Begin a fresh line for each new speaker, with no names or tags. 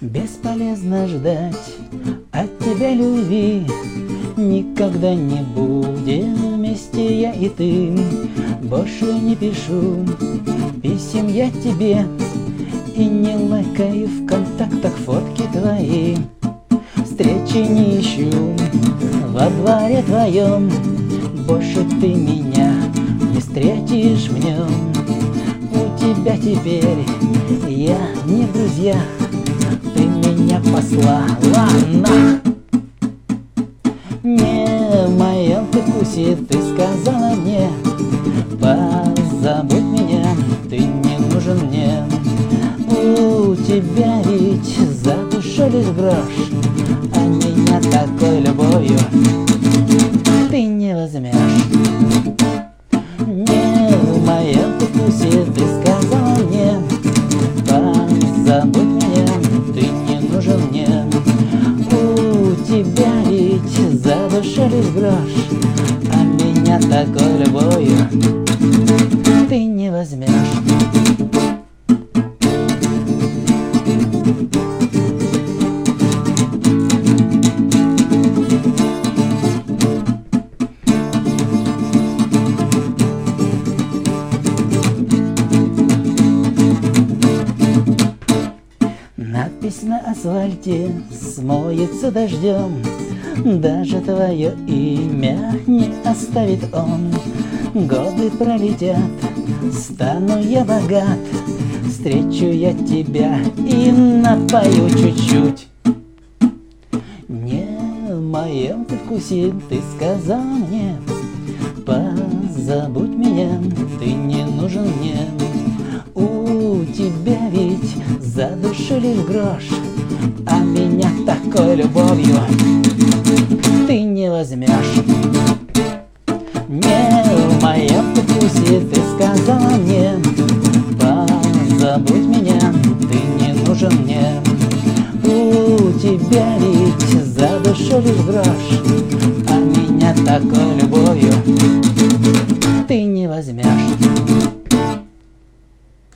Бесполезно ждать от тебя любви. Никогда не будем вместе я и ты. Больше не пишу писем я тебе И не лайкаю в контактах фотки твои. Встречи не ищу во дворе твоем. Больше ты меня не встретишь в нем тебя теперь. Я не в друзьях. Послала на. Не моем ты вкусе ты сказала мне Позабудь меня, ты не нужен мне У тебя ведь за душой лишь грош А меня такой любовью ты не возьмешь. Не в моем ты вкусе ты сказала лишь грош А меня такой любовью ты не возьмешь Надпись на асфальте смоется дождем. Даже твое имя не оставит он. Годы пролетят, стану я богат. Встречу я тебя и напою чуть-чуть. Не в моем ты вкусе, ты сказал мне Позабудь меня, ты не нужен мне Тебя ведь за душу лишь грош А меня такой любовью ты не возьмешь. Не в моем вкусе ты сказала мне, позабудь меня, ты не нужен мне. У тебя ведь за душу лишь грош, а меня такой любовью ты не возьмешь.